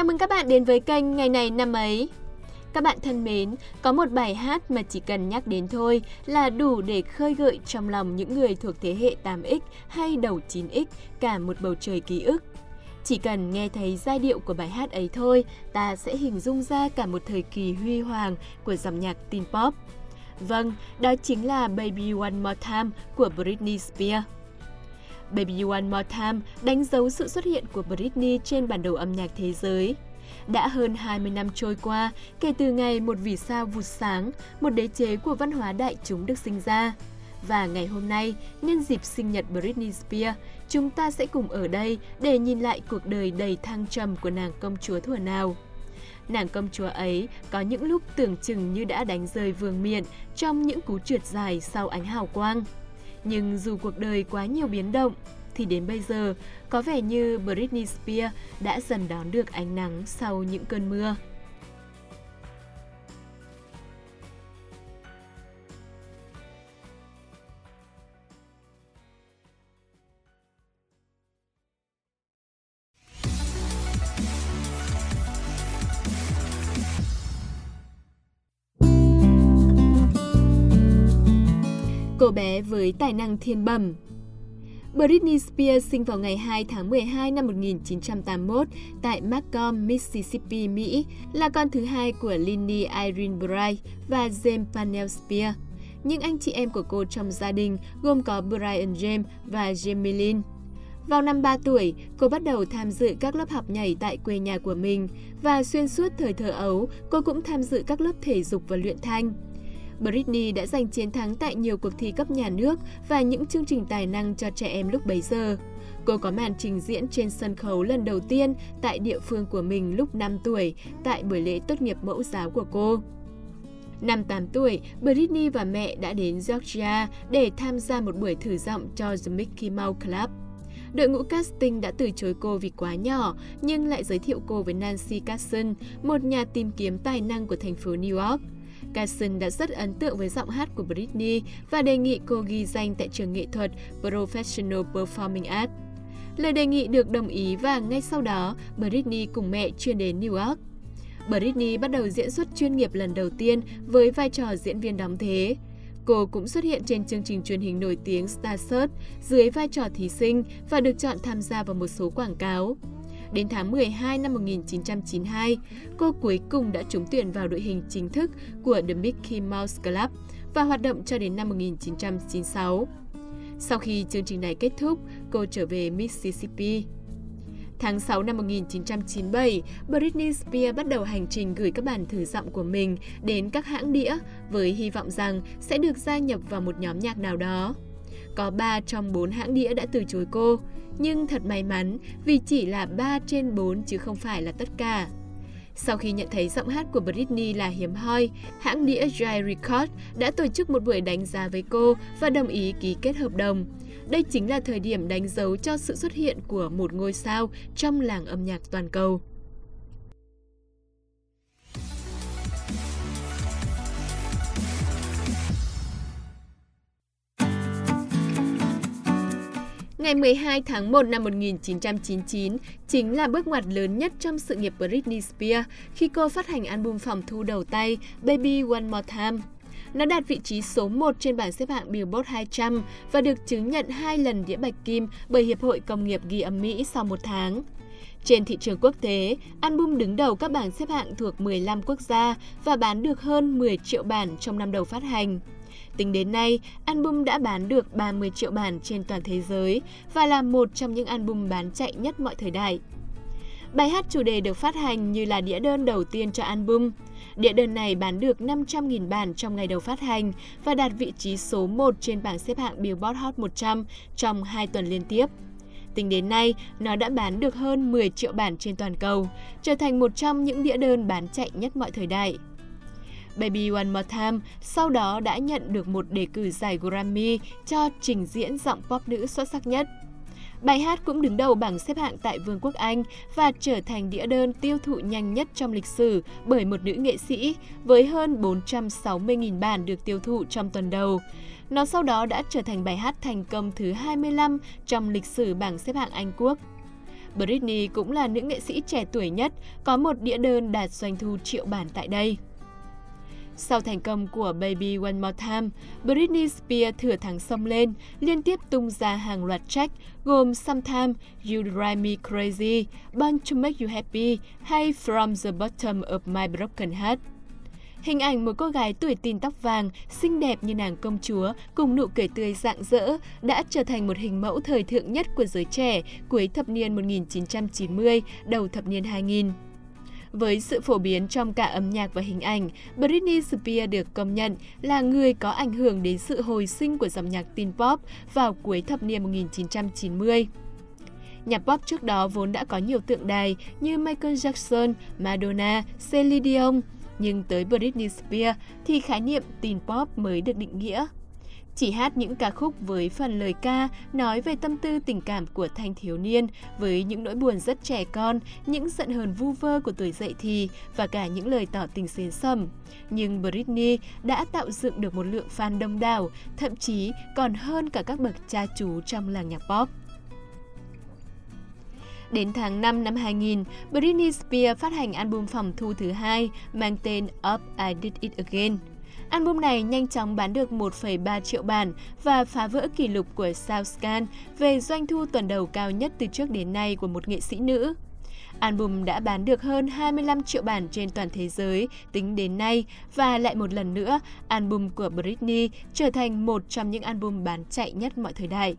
Chào mừng các bạn đến với kênh Ngày này năm ấy. Các bạn thân mến, có một bài hát mà chỉ cần nhắc đến thôi là đủ để khơi gợi trong lòng những người thuộc thế hệ 8X hay đầu 9X cả một bầu trời ký ức. Chỉ cần nghe thấy giai điệu của bài hát ấy thôi, ta sẽ hình dung ra cả một thời kỳ huy hoàng của dòng nhạc teen pop. Vâng, đó chính là Baby One More Time của Britney Spears. Baby One More Time đánh dấu sự xuất hiện của Britney trên bản đồ âm nhạc thế giới. Đã hơn 20 năm trôi qua kể từ ngày một vì sao vụt sáng, một đế chế của văn hóa đại chúng được sinh ra. Và ngày hôm nay, nhân dịp sinh nhật Britney Spears, chúng ta sẽ cùng ở đây để nhìn lại cuộc đời đầy thăng trầm của nàng công chúa thuở nào. Nàng công chúa ấy có những lúc tưởng chừng như đã đánh rơi vương miện trong những cú trượt dài sau ánh hào quang. Nhưng dù cuộc đời quá nhiều biến động, thì đến bây giờ có vẻ như Britney Spears đã dần đón được ánh nắng sau những cơn mưa. Cô bé với tài năng thiên bẩm. Britney Spears sinh vào ngày 2 tháng 12 năm 1981 tại Macomb, Mississippi, Mỹ, là con thứ hai của Lindy Irene Bright và James Pannell Spears. Những anh chị em của cô trong gia đình gồm có Brian James và Jamie Lynn. Vào năm 3 tuổi, cô bắt đầu tham dự các lớp học nhảy tại quê nhà của mình và xuyên suốt thời thơ ấu, cô cũng tham dự các lớp thể dục và luyện thanh. Britney đã giành chiến thắng tại nhiều cuộc thi cấp nhà nước và những chương trình tài năng cho trẻ em lúc bấy giờ. Cô có màn trình diễn trên sân khấu lần đầu tiên tại địa phương của mình lúc 5 tuổi, tại buổi lễ tốt nghiệp mẫu giáo của cô. Năm 8 tuổi, Britney và mẹ đã đến Georgia để tham gia một buổi thử giọng cho The Mickey Mouse Club. Đội ngũ casting đã từ chối cô vì quá nhỏ, nhưng lại giới thiệu cô với Nancy Carson, một nhà tìm kiếm tài năng của thành phố New York. Carson đã rất ấn tượng với giọng hát của Britney và đề nghị cô ghi danh tại trường nghệ thuật Professional Performing Arts. Lời đề nghị được đồng ý và ngay sau đó, Britney cùng mẹ chuyển đến New York. Britney bắt đầu diễn xuất chuyên nghiệp lần đầu tiên với vai trò diễn viên đóng thế. Cô cũng xuất hiện trên chương trình truyền hình nổi tiếng Star Search dưới vai trò thí sinh và được chọn tham gia vào một số quảng cáo. Đến tháng 12 năm 1992, cô cuối cùng đã trúng tuyển vào đội hình chính thức của The Mickey Mouse Club và hoạt động cho đến năm 1996. Sau khi chương trình này kết thúc, cô trở về Mississippi. Tháng 6 năm 1997, Britney Spears bắt đầu hành trình gửi các bản thử giọng của mình đến các hãng đĩa với hy vọng rằng sẽ được gia nhập vào một nhóm nhạc nào đó. Có 3 trong 4 hãng đĩa đã từ chối cô, nhưng thật may mắn vì chỉ là 3 trên 4 chứ không phải là tất cả. Sau khi nhận thấy giọng hát của Britney là hiếm hoi, hãng đĩa Jai Record đã tổ chức một buổi đánh giá với cô và đồng ý ký kết hợp đồng. Đây chính là thời điểm đánh dấu cho sự xuất hiện của một ngôi sao trong làng âm nhạc toàn cầu. Ngày 12 tháng 1 năm 1999 chính là bước ngoặt lớn nhất trong sự nghiệp Britney Spears khi cô phát hành album phòng thu đầu tay Baby One More Time. Nó đạt vị trí số 1 trên bảng xếp hạng Billboard 200 và được chứng nhận hai lần đĩa bạch kim bởi Hiệp hội Công nghiệp ghi âm Mỹ sau một tháng. Trên thị trường quốc tế, album đứng đầu các bảng xếp hạng thuộc 15 quốc gia và bán được hơn 10 triệu bản trong năm đầu phát hành. Tính đến nay, album đã bán được 30 triệu bản trên toàn thế giới và là một trong những album bán chạy nhất mọi thời đại. Bài hát chủ đề được phát hành như là đĩa đơn đầu tiên cho album. Đĩa đơn này bán được 500.000 bản trong ngày đầu phát hành và đạt vị trí số 1 trên bảng xếp hạng Billboard Hot 100 trong 2 tuần liên tiếp. Tính đến nay, nó đã bán được hơn 10 triệu bản trên toàn cầu, trở thành một trong những đĩa đơn bán chạy nhất mọi thời đại. Baby One More Time sau đó đã nhận được một đề cử giải Grammy cho trình diễn giọng pop nữ xuất sắc nhất. Bài hát cũng đứng đầu bảng xếp hạng tại Vương quốc Anh và trở thành đĩa đơn tiêu thụ nhanh nhất trong lịch sử bởi một nữ nghệ sĩ với hơn 460.000 bản được tiêu thụ trong tuần đầu. Nó sau đó đã trở thành bài hát thành công thứ 25 trong lịch sử bảng xếp hạng Anh Quốc. Britney cũng là nữ nghệ sĩ trẻ tuổi nhất có một đĩa đơn đạt doanh thu triệu bản tại đây. Sau thành công của Baby One More Time, Britney Spears thừa thắng sông lên, liên tiếp tung ra hàng loạt track gồm Sometimes, You Drive Me Crazy, Born to Make You Happy hay From the Bottom of My Broken Heart. Hình ảnh một cô gái tuổi teen tóc vàng, xinh đẹp như nàng công chúa, cùng nụ cười tươi rạng rỡ, đã trở thành một hình mẫu thời thượng nhất của giới trẻ cuối thập niên 1990, đầu thập niên 2000. Với sự phổ biến trong cả âm nhạc và hình ảnh, Britney Spears được công nhận là người có ảnh hưởng đến sự hồi sinh của dòng nhạc teen pop vào cuối thập niên 1990. Nhạc pop trước đó vốn đã có nhiều tượng đài như Michael Jackson, Madonna, Celine Dion, nhưng tới Britney Spears thì khái niệm teen pop mới được định nghĩa. Chỉ hát những ca khúc với phần lời ca nói về tâm tư tình cảm của thanh thiếu niên với những nỗi buồn rất trẻ con, những giận hờn vu vơ của tuổi dậy thì và cả những lời tỏ tình xến sầm. Nhưng Britney đã tạo dựng được một lượng fan đông đảo, thậm chí còn hơn cả các bậc cha chú trong làng nhạc pop. Đến tháng 5 năm 2000, Britney Spears phát hành album phòng thu thứ hai mang tên Up I Did It Again. Album này nhanh chóng bán được 1,3 triệu bản và phá vỡ kỷ lục của SoundScan về doanh thu tuần đầu cao nhất từ trước đến nay của một nghệ sĩ nữ. Album đã bán được hơn 25 triệu bản trên toàn thế giới tính đến nay và lại một lần nữa, album của Britney trở thành một trong những album bán chạy nhất mọi thời đại.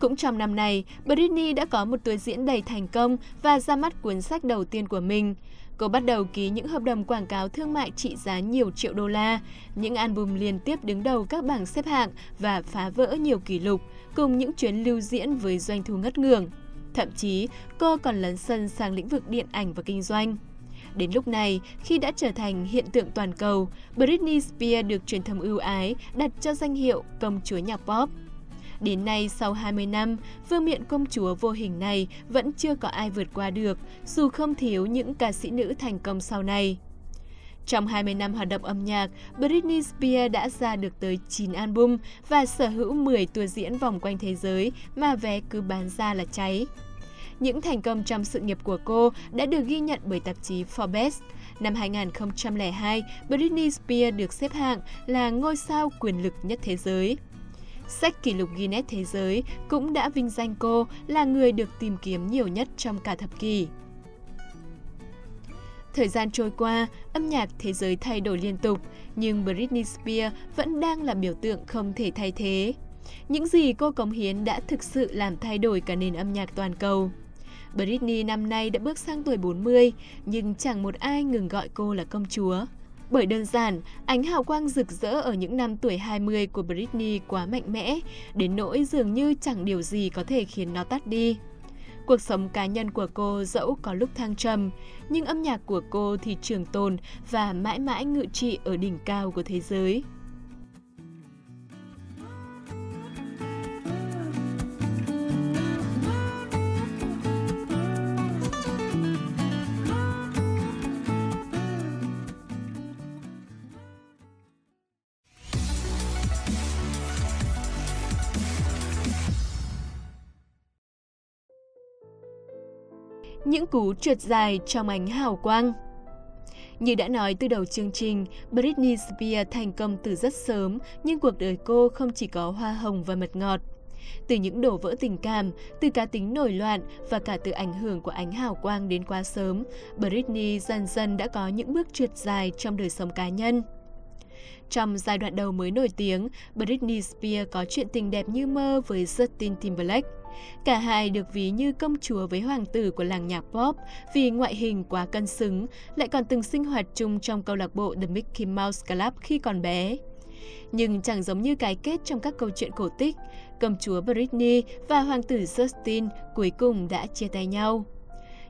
Cũng trong năm này, Britney đã có một tour diễn đầy thành công và ra mắt cuốn sách đầu tiên của mình. Cô bắt đầu ký những hợp đồng quảng cáo thương mại trị giá nhiều triệu đô la, những album liên tiếp đứng đầu các bảng xếp hạng và phá vỡ nhiều kỷ lục, cùng những chuyến lưu diễn với doanh thu ngất ngường. Thậm chí, cô còn lấn sân sang lĩnh vực điện ảnh và kinh doanh. Đến lúc này, khi đã trở thành hiện tượng toàn cầu, Britney Spears được truyền thông ưu ái đặt cho danh hiệu công chúa nhạc pop. Đến nay, sau 20 năm, vương miện công chúa vô hình này vẫn chưa có ai vượt qua được, dù không thiếu những ca sĩ nữ thành công sau này. Trong 20 năm hoạt động âm nhạc, Britney Spears đã ra được tới 9 album và sở hữu 10 tour diễn vòng quanh thế giới mà vé cứ bán ra là cháy. Những thành công trong sự nghiệp của cô đã được ghi nhận bởi tạp chí Forbes. Năm 2002, Britney Spears được xếp hạng là ngôi sao quyền lực nhất thế giới. Sách kỷ lục Guinness Thế giới cũng đã vinh danh cô là người được tìm kiếm nhiều nhất trong cả thập kỷ. Thời gian trôi qua, âm nhạc thế giới thay đổi liên tục, nhưng Britney Spears vẫn đang là biểu tượng không thể thay thế. Những gì cô cống hiến đã thực sự làm thay đổi cả nền âm nhạc toàn cầu. Britney năm nay đã bước sang tuổi 40, nhưng chẳng một ai ngừng gọi cô là công chúa. Bởi đơn giản, ánh hào quang rực rỡ ở những năm tuổi 20 của Britney quá mạnh mẽ, đến nỗi dường như chẳng điều gì có thể khiến nó tắt đi. Cuộc sống cá nhân của cô dẫu có lúc thăng trầm, nhưng âm nhạc của cô thì trường tồn và mãi mãi ngự trị ở đỉnh cao của thế giới. Những cú trượt dài trong ánh hào quang. Như đã nói từ đầu chương trình, Britney Spears thành công từ rất sớm, nhưng cuộc đời cô không chỉ có hoa hồng và mật ngọt. Từ những đổ vỡ tình cảm, từ cá tính nổi loạn và cả từ ảnh hưởng của ánh hào quang đến quá sớm, Britney dần dần đã có những bước trượt dài trong đời sống cá nhân. Trong giai đoạn đầu mới nổi tiếng, Britney Spears có chuyện tình đẹp như mơ với Justin Timberlake. Cả hai được ví như công chúa với hoàng tử của làng nhạc pop vì ngoại hình quá cân xứng, lại còn từng sinh hoạt chung trong câu lạc bộ The Mickey Mouse Club khi còn bé. Nhưng chẳng giống như cái kết trong các câu chuyện cổ tích, công chúa Britney và hoàng tử Justin cuối cùng đã chia tay nhau.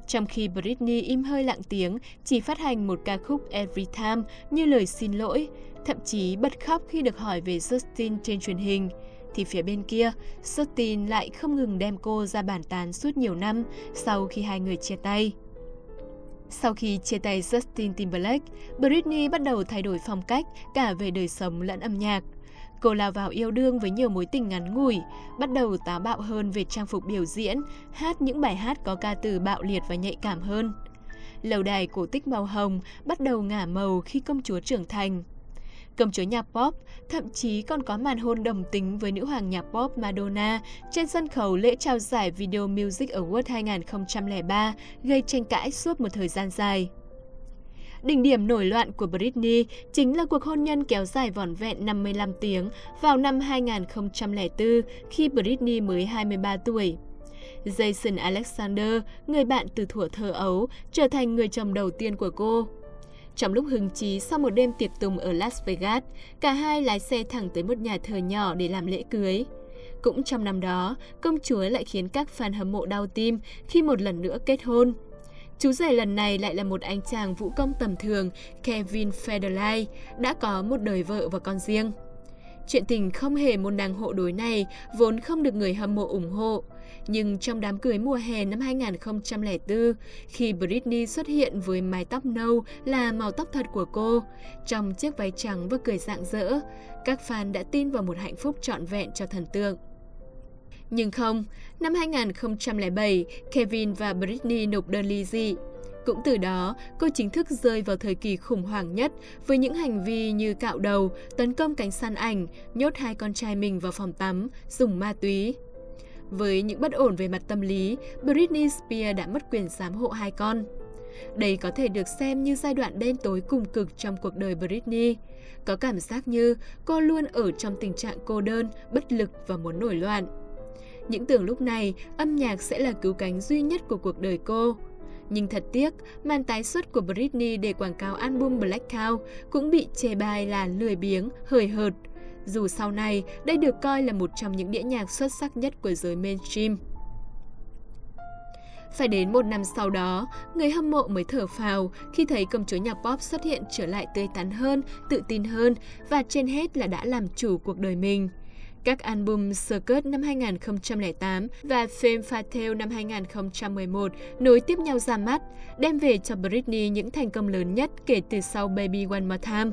Trong khi Britney im hơi lặng tiếng, chỉ phát hành một ca khúc Every Time như lời xin lỗi, thậm chí bật khóc khi được hỏi về Justin trên truyền hình thì phía bên kia, Justin lại không ngừng đem cô ra bàn tán suốt nhiều năm sau khi hai người chia tay. Sau khi chia tay Justin Timberlake, Britney bắt đầu thay đổi phong cách cả về đời sống lẫn âm nhạc cô lao vào yêu đương với nhiều mối tình ngắn ngủi, bắt đầu táo bạo hơn về trang phục biểu diễn, hát những bài hát có ca từ bạo liệt và nhạy cảm hơn. Lầu đài cổ tích màu hồng bắt đầu ngả màu khi công chúa trưởng thành. Công chúa nhạc pop thậm chí còn có màn hôn đồng tính với nữ hoàng nhạc pop Madonna trên sân khấu lễ trao giải Video Music Award 2003 gây tranh cãi suốt một thời gian dài. Đỉnh điểm nổi loạn của Britney chính là cuộc hôn nhân kéo dài vỏn vẹn 55 tiếng vào năm 2004 khi Britney mới 23 tuổi. Jason Alexander, người bạn từ thuở thơ ấu, trở thành người chồng đầu tiên của cô. Trong lúc hứng chí sau một đêm tiệc tùng ở Las Vegas, cả hai lái xe thẳng tới một nhà thờ nhỏ để làm lễ cưới. Cũng trong năm đó, công chúa lại khiến các fan hâm mộ đau tim khi một lần nữa kết hôn. Chú rể lần này lại là một anh chàng vũ công tầm thường, Kevin Federline, đã có một đời vợ và con riêng. Chuyện tình không hề môn đăng hộ đối này vốn không được người hâm mộ ủng hộ. Nhưng trong đám cưới mùa hè năm 2004, khi Britney xuất hiện với mái tóc nâu là màu tóc thật của cô, trong chiếc váy trắng và cười rạng rỡ, các fan đã tin vào một hạnh phúc trọn vẹn cho thần tượng. Nhưng không, năm 2007, Kevin và Britney nộp đơn ly dị. Cũng từ đó, cô chính thức rơi vào thời kỳ khủng hoảng nhất với những hành vi như cạo đầu, tấn công cánh săn ảnh, nhốt hai con trai mình vào phòng tắm, dùng ma túy. Với những bất ổn về mặt tâm lý, Britney Spears đã mất quyền giám hộ hai con. Đây có thể được xem như giai đoạn đen tối cùng cực trong cuộc đời Britney. Có cảm giác như cô luôn ở trong tình trạng cô đơn, bất lực và muốn nổi loạn. Những tưởng lúc này âm nhạc sẽ là cứu cánh duy nhất của cuộc đời cô. Nhưng thật tiếc, màn tái xuất của Britney để quảng cáo album Blackout cũng bị chê bai là lười biếng, hời hợt. Dù sau này, đây được coi là một trong những đĩa nhạc xuất sắc nhất của giới mainstream. Phải đến một năm sau đó, người hâm mộ mới thở phào khi thấy công chúa nhạc pop xuất hiện trở lại tươi tắn hơn, tự tin hơn và trên hết là đã làm chủ cuộc đời mình. Các album Circus năm 2008 và "Fame Fatale năm 2011 nối tiếp nhau ra mắt, đem về cho Britney những thành công lớn nhất kể từ sau Baby One More Time.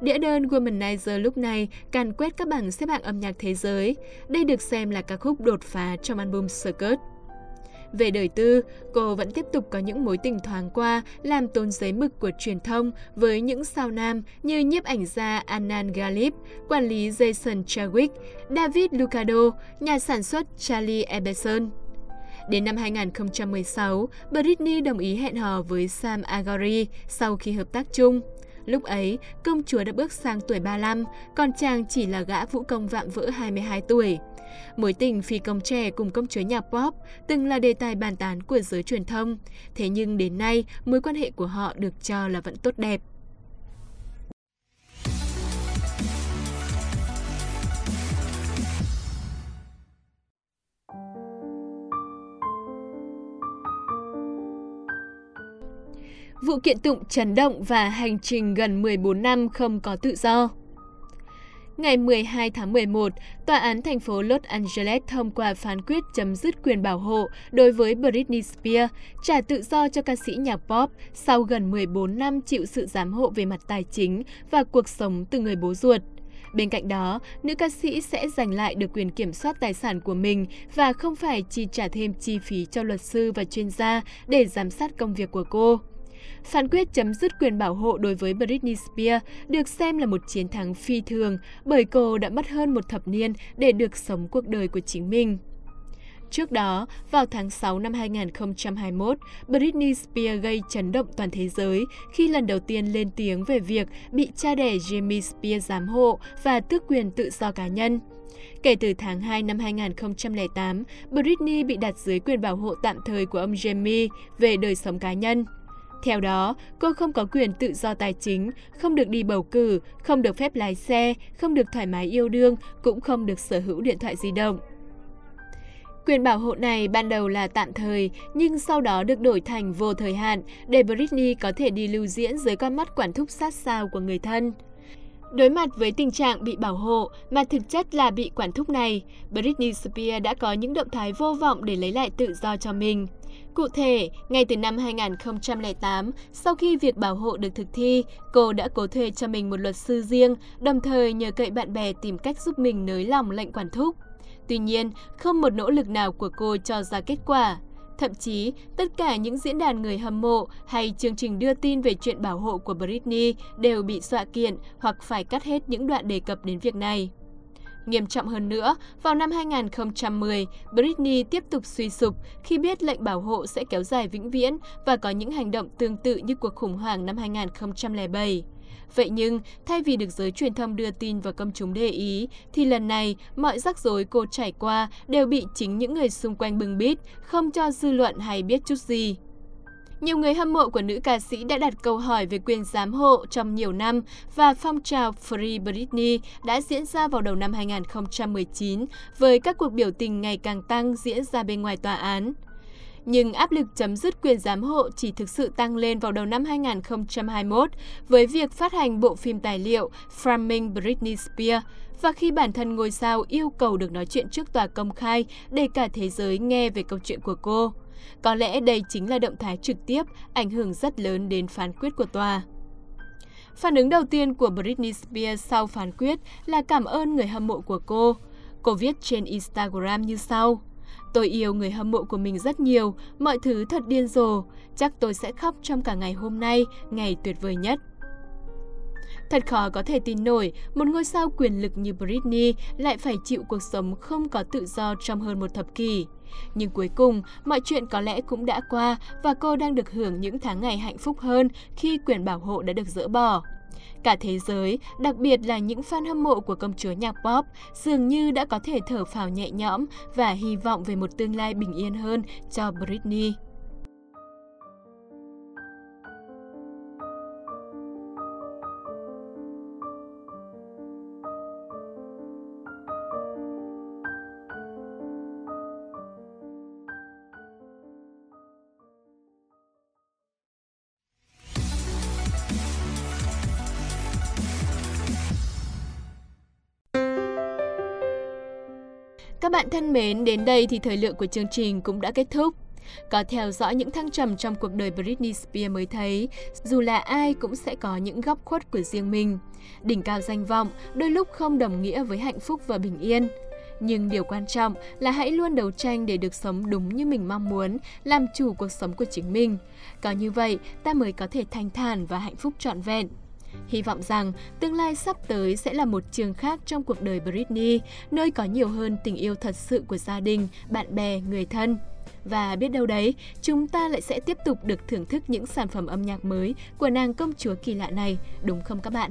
Đĩa đơn Womanizer lúc này càn quét các bảng xếp hạng âm nhạc thế giới. Đây được xem là ca khúc đột phá trong album Circus. Về đời tư, cô vẫn tiếp tục có những mối tình thoáng qua làm tôn giấy mực của truyền thông với những sao nam như nhiếp ảnh gia Anand Galip, quản lý Jason Chadwick, David Lucado, nhà sản xuất Charlie Eberson. Đến năm 2016, Britney đồng ý hẹn hò với Sam Agari sau khi hợp tác chung. Lúc ấy, công chúa đã bước sang tuổi 35, còn chàng chỉ là gã vũ công vạm vỡ 22 tuổi. Mối tình phi công trẻ cùng công chúa nhạc pop từng là đề tài bàn tán của giới truyền thông. Thế nhưng đến nay, mối quan hệ của họ được cho là vẫn tốt đẹp. Vụ kiện tụng chấn động và hành trình gần 14 năm không có tự do. Ngày 12 tháng 11, Tòa án thành phố Los Angeles thông qua phán quyết chấm dứt quyền bảo hộ đối với Britney Spears, trả tự do cho ca sĩ nhạc pop sau gần 14 năm chịu sự giám hộ về mặt tài chính và cuộc sống từ người bố ruột. Bên cạnh đó, nữ ca sĩ sẽ giành lại được quyền kiểm soát tài sản của mình và không phải chi trả thêm chi phí cho luật sư và chuyên gia để giám sát công việc của cô. Phán quyết chấm dứt quyền bảo hộ đối với Britney Spears được xem là một chiến thắng phi thường bởi cô đã mất hơn một thập niên để được sống cuộc đời của chính mình. Trước đó, vào tháng 6 năm 2021, Britney Spears gây chấn động toàn thế giới khi lần đầu tiên lên tiếng về việc bị cha đẻ Jamie Spears giám hộ và tước quyền tự do cá nhân. Kể từ tháng 2 năm 2008, Britney bị đặt dưới quyền bảo hộ tạm thời của ông Jamie về đời sống cá nhân. Theo đó, cô không có quyền tự do tài chính, không được đi bầu cử, không được phép lái xe, không được thoải mái yêu đương, cũng không được sở hữu điện thoại di động. Quyền bảo hộ này ban đầu là tạm thời, nhưng sau đó được đổi thành vô thời hạn để Britney có thể đi lưu diễn dưới con mắt quản thúc sát sao của người thân. Đối mặt với tình trạng bị bảo hộ mà thực chất là bị quản thúc này, Britney Spears đã có những động thái vô vọng để lấy lại tự do cho mình. Cụ thể, ngay từ năm 2008, sau khi việc bảo hộ được thực thi, cô đã cố thuê cho mình một luật sư riêng, đồng thời nhờ cậy bạn bè tìm cách giúp mình nới lỏng lệnh quản thúc. Tuy nhiên, không một nỗ lực nào của cô cho ra kết quả. Thậm chí, tất cả những diễn đàn người hâm mộ hay chương trình đưa tin về chuyện bảo hộ của Britney đều bị dọa kiện hoặc phải cắt hết những đoạn đề cập đến việc này. Nghiêm trọng hơn nữa, vào năm 2010, Britney tiếp tục suy sụp khi biết lệnh bảo hộ sẽ kéo dài vĩnh viễn và có những hành động tương tự như cuộc khủng hoảng năm 2007. Vậy nhưng, thay vì được giới truyền thông đưa tin và công chúng để ý, thì lần này mọi rắc rối cô trải qua đều bị chính những người xung quanh bưng bít, không cho dư luận hay biết chút gì. Nhiều người hâm mộ của nữ ca sĩ đã đặt câu hỏi về quyền giám hộ trong nhiều năm và phong trào Free Britney đã diễn ra vào đầu năm 2019 với các cuộc biểu tình ngày càng tăng diễn ra bên ngoài tòa án. Nhưng áp lực chấm dứt quyền giám hộ chỉ thực sự tăng lên vào đầu năm 2021 với việc phát hành bộ phim tài liệu Framing Britney Spears và khi bản thân ngôi sao yêu cầu được nói chuyện trước tòa công khai để cả thế giới nghe về câu chuyện của cô. Có lẽ đây chính là động thái trực tiếp ảnh hưởng rất lớn đến phán quyết của tòa. Phản ứng đầu tiên của Britney Spears sau phán quyết là cảm ơn người hâm mộ của cô. Cô viết trên Instagram như sau. Tôi yêu người hâm mộ của mình rất nhiều, mọi thứ thật điên rồ. Chắc tôi sẽ khóc trong cả ngày hôm nay, ngày tuyệt vời nhất. Thật khó có thể tin nổi, một ngôi sao quyền lực như Britney lại phải chịu cuộc sống không có tự do trong hơn một thập kỷ. Nhưng cuối cùng, mọi chuyện có lẽ cũng đã qua và cô đang được hưởng những tháng ngày hạnh phúc hơn khi quyền bảo hộ đã được dỡ bỏ. Cả thế giới, đặc biệt là những fan hâm mộ của công chúa nhạc pop, dường như đã có thể thở phào nhẹ nhõm và hy vọng về một tương lai bình yên hơn cho Britney. Các bạn thân mến, đến đây thì thời lượng của chương trình cũng đã kết thúc. Có theo dõi những thăng trầm trong cuộc đời Britney Spears mới thấy, dù là ai cũng sẽ có những góc khuất của riêng mình. Đỉnh cao danh vọng đôi lúc không đồng nghĩa với hạnh phúc và bình yên. Nhưng điều quan trọng là hãy luôn đấu tranh để được sống đúng như mình mong muốn, làm chủ cuộc sống của chính mình. Có như vậy, ta mới có thể thanh thản và hạnh phúc trọn vẹn. Hy vọng rằng tương lai sắp tới sẽ là một trường khác trong cuộc đời Britney, nơi có nhiều hơn tình yêu thật sự của gia đình, bạn bè, người thân. Và biết đâu đấy, chúng ta lại sẽ tiếp tục được thưởng thức những sản phẩm âm nhạc mới của nàng công chúa kỳ lạ này, đúng không các bạn?